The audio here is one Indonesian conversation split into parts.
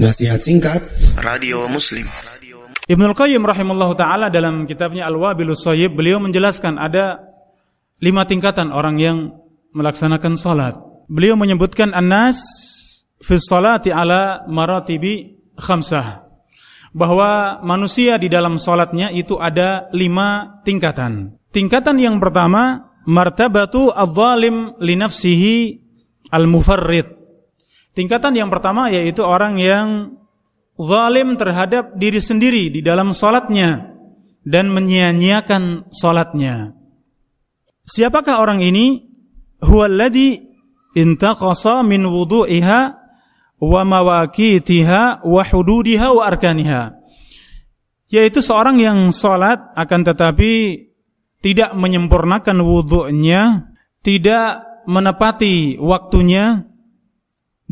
Nasihat singkat Radio Muslim Ibnul Qayyim rahimahullah ta'ala dalam kitabnya Al-Wabilus Sayyib beliau menjelaskan ada lima tingkatan orang yang melaksanakan salat. Beliau menyebutkan annas fi salati ala maratibi khamsah. Bahwa manusia di dalam salatnya itu ada lima tingkatan. Tingkatan yang pertama martabatu adh-dhalim li nafsihi al-mufarrid. Tingkatan yang pertama yaitu orang yang zalim terhadap diri sendiri di dalam salatnya dan menyia-nyiakan salatnya. Siapakah orang ini? Huwallazi intaqasa min wudu'iha wa mawaqitiha wa hududiha wa arkaniha. Yaitu seorang yang salat akan tetapi tidak menyempurnakan wudhunya, tidak menepati waktunya,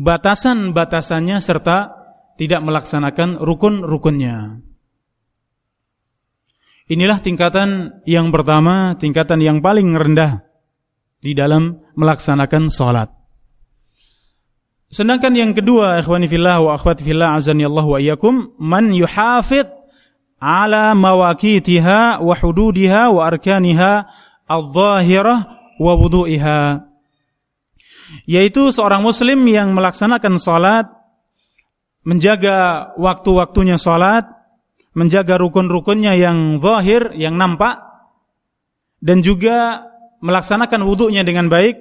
batasan-batasannya serta tidak melaksanakan rukun-rukunnya. Inilah tingkatan yang pertama, tingkatan yang paling rendah di dalam melaksanakan salat. Sedangkan yang kedua, ikhwani fillah wa akhwati fillah azani Allah wa iyyakum, man yuhafid ala mawaqitiha wa hududiha wa arkaniha al-zahirah wa wudu'iha yaitu seorang muslim yang melaksanakan salat menjaga waktu-waktunya salat menjaga rukun-rukunnya yang zahir yang nampak dan juga melaksanakan wudhunya dengan baik.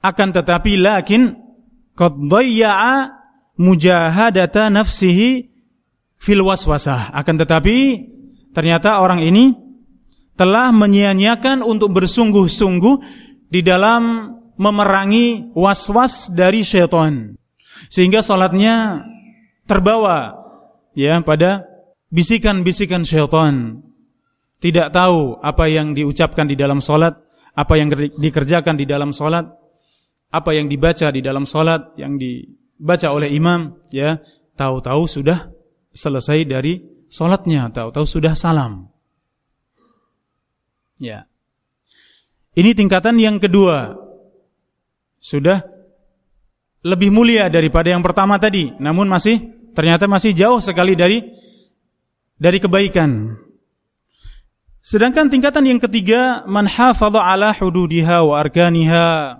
Akan tetapi lakin qad mujahadata nafsihi fil waswasah. Akan tetapi ternyata orang ini telah menyia-nyiakan untuk bersungguh-sungguh di dalam memerangi was-was dari syaitan. Sehingga salatnya terbawa ya pada bisikan-bisikan syaitan. Tidak tahu apa yang diucapkan di dalam salat, apa yang dikerjakan di dalam salat, apa yang dibaca di dalam salat, yang dibaca oleh imam, ya, tahu-tahu sudah selesai dari salatnya, tahu-tahu sudah salam. Ya. Ini tingkatan yang kedua sudah lebih mulia daripada yang pertama tadi, namun masih ternyata masih jauh sekali dari dari kebaikan. Sedangkan tingkatan yang ketiga, man hafadha ala hududiha wa arkaniha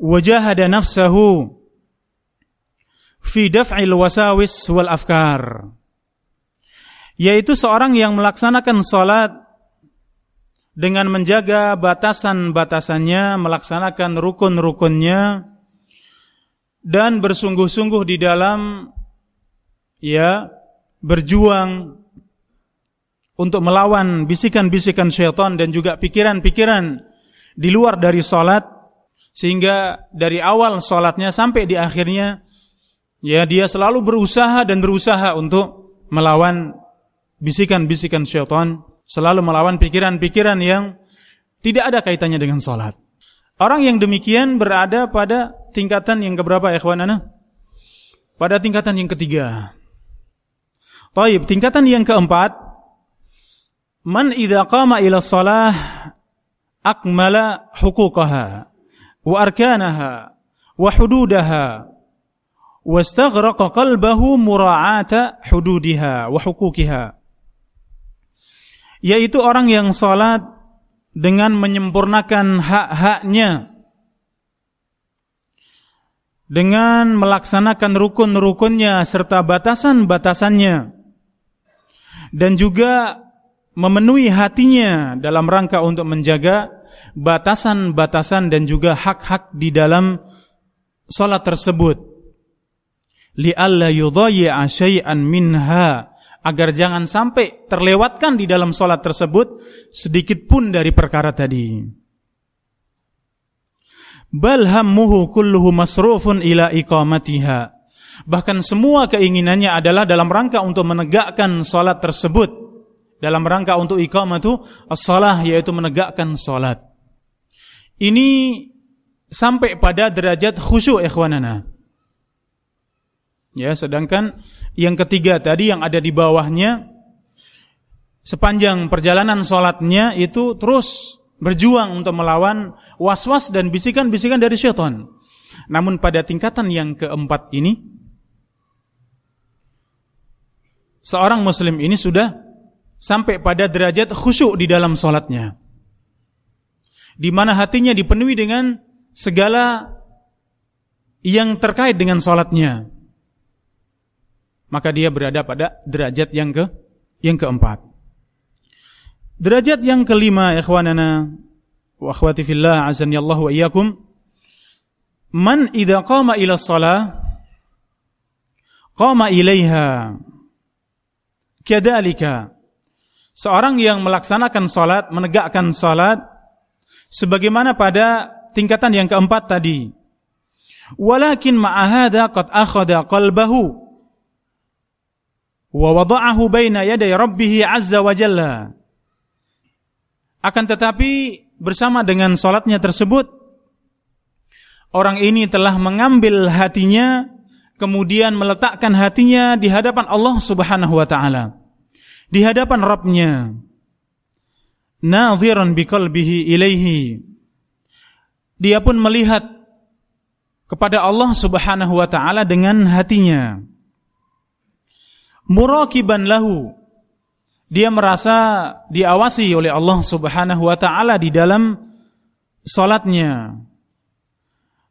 wa jahada nafsahu fi daf'il wasawis wal afkar. Yaitu seorang yang melaksanakan salat dengan menjaga batasan-batasannya, melaksanakan rukun-rukunnya dan bersungguh-sungguh di dalam ya berjuang untuk melawan bisikan-bisikan syaitan dan juga pikiran-pikiran di luar dari salat sehingga dari awal salatnya sampai di akhirnya ya dia selalu berusaha dan berusaha untuk melawan bisikan-bisikan syaitan selalu melawan pikiran-pikiran yang tidak ada kaitannya dengan sholat. Orang yang demikian berada pada tingkatan yang keberapa ikhwanana? Pada tingkatan yang ketiga. Taib, tingkatan yang keempat, man idza qama ila shalah akmala huquqaha wa arkanaha wa hududaha wastaghraqa qalbahu mura'ata hududiha wa huquqiha yaitu orang yang sholat dengan menyempurnakan hak-haknya. Dengan melaksanakan rukun-rukunnya serta batasan-batasannya. Dan juga memenuhi hatinya dalam rangka untuk menjaga batasan-batasan dan juga hak-hak di dalam salat tersebut. Li alla yudhayya syai'an minha agar jangan sampai terlewatkan di dalam solat tersebut sedikit pun dari perkara tadi. Bal kulluhu masrufun ila iqamatiha. Bahkan semua keinginannya adalah dalam rangka untuk menegakkan solat tersebut. Dalam rangka untuk iqamatu as-salah yaitu menegakkan solat. Ini sampai pada derajat khusyuk ikhwanana. Ya, sedangkan yang ketiga tadi yang ada di bawahnya sepanjang perjalanan sholatnya itu terus berjuang untuk melawan was-was dan bisikan-bisikan dari syaitan. Namun pada tingkatan yang keempat ini seorang muslim ini sudah sampai pada derajat khusyuk di dalam sholatnya. Di mana hatinya dipenuhi dengan segala yang terkait dengan sholatnya. Maka dia berada pada derajat yang ke yang keempat. Derajat yang kelima, ikhwanana wa akhwati fillah azan Allah wa iyyakum. Man idza qama ila shalah qama ilaiha. Kedalika seorang yang melaksanakan salat, menegakkan salat sebagaimana pada tingkatan yang keempat tadi. Walakin ma'ahada qad akhadha qalbahu wa wada'ahu azza. Akan tetapi bersama dengan salatnya tersebut orang ini telah mengambil hatinya kemudian meletakkan hatinya di hadapan Allah Subhanahu wa taala. Di hadapan Rabbnya. Nadhiran biqalbihi ilaihi. Dia pun melihat kepada Allah Subhanahu wa taala dengan hatinya. Murakiban lahu. Dia merasa diawasi oleh Allah Subhanahu wa taala di dalam salatnya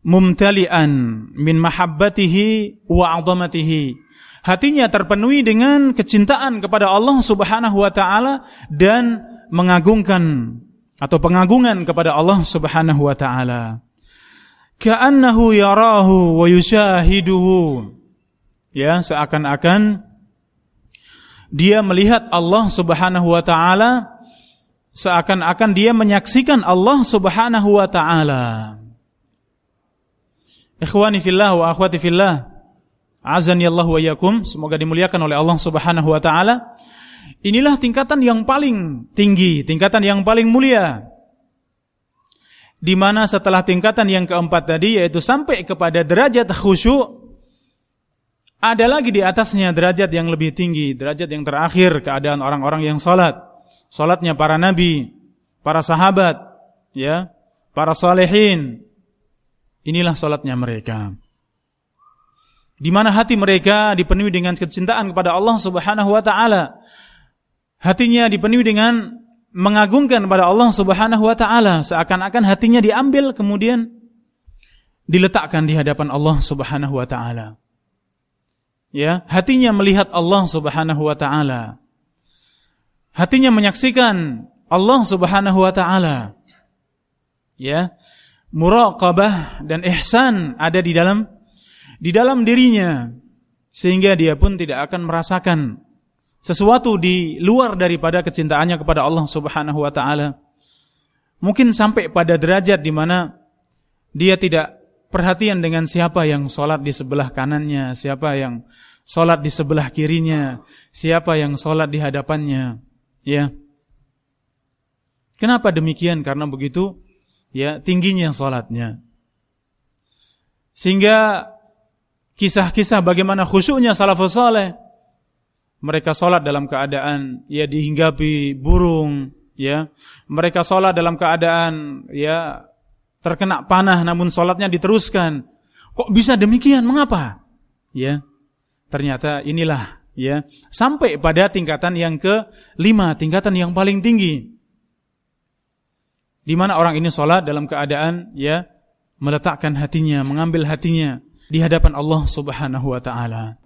mumtalian min mahabbatihi wa 'azamatihi. Hatinya terpenuhi dengan kecintaan kepada Allah Subhanahu wa taala dan mengagungkan atau pengagungan kepada Allah Subhanahu wa taala. Ka'annahu yarahu wa yushahiduhu. Ya, seakan-akan dia melihat Allah Subhanahu wa taala seakan-akan dia menyaksikan Allah Subhanahu wa taala. Ikhwani fillah wa akhwati fillah. Azani Allah wa yakum. Semoga dimuliakan oleh Allah Subhanahu wa taala. Inilah tingkatan yang paling tinggi, tingkatan yang paling mulia. Di mana setelah tingkatan yang keempat tadi yaitu sampai kepada derajat khusyuk ada lagi di atasnya derajat yang lebih tinggi, derajat yang terakhir keadaan orang-orang yang salat. Salatnya para nabi, para sahabat, ya, para salehin, Inilah salatnya mereka. Di mana hati mereka dipenuhi dengan kecintaan kepada Allah Subhanahu wa taala. Hatinya dipenuhi dengan mengagungkan kepada Allah Subhanahu wa taala, seakan-akan hatinya diambil kemudian diletakkan di hadapan Allah Subhanahu wa taala. Ya, hatinya melihat Allah Subhanahu wa taala. Hatinya menyaksikan Allah Subhanahu wa taala. Ya, muraqabah dan ihsan ada di dalam di dalam dirinya sehingga dia pun tidak akan merasakan sesuatu di luar daripada kecintaannya kepada Allah Subhanahu wa taala. Mungkin sampai pada derajat di mana dia tidak perhatian dengan siapa yang sholat di sebelah kanannya, siapa yang sholat di sebelah kirinya, siapa yang sholat di hadapannya. Ya. Kenapa demikian? Karena begitu ya tingginya salatnya. Sehingga kisah-kisah bagaimana khusyuknya salafus saleh mereka salat dalam keadaan ya dihinggapi burung ya mereka salat dalam keadaan ya terkena panah namun salatnya diteruskan. Kok bisa demikian? Mengapa? Ya ternyata inilah ya sampai pada tingkatan yang ke lima tingkatan yang paling tinggi. Di mana orang ini sholat dalam keadaan ya meletakkan hatinya, mengambil hatinya di hadapan Allah Subhanahu wa taala.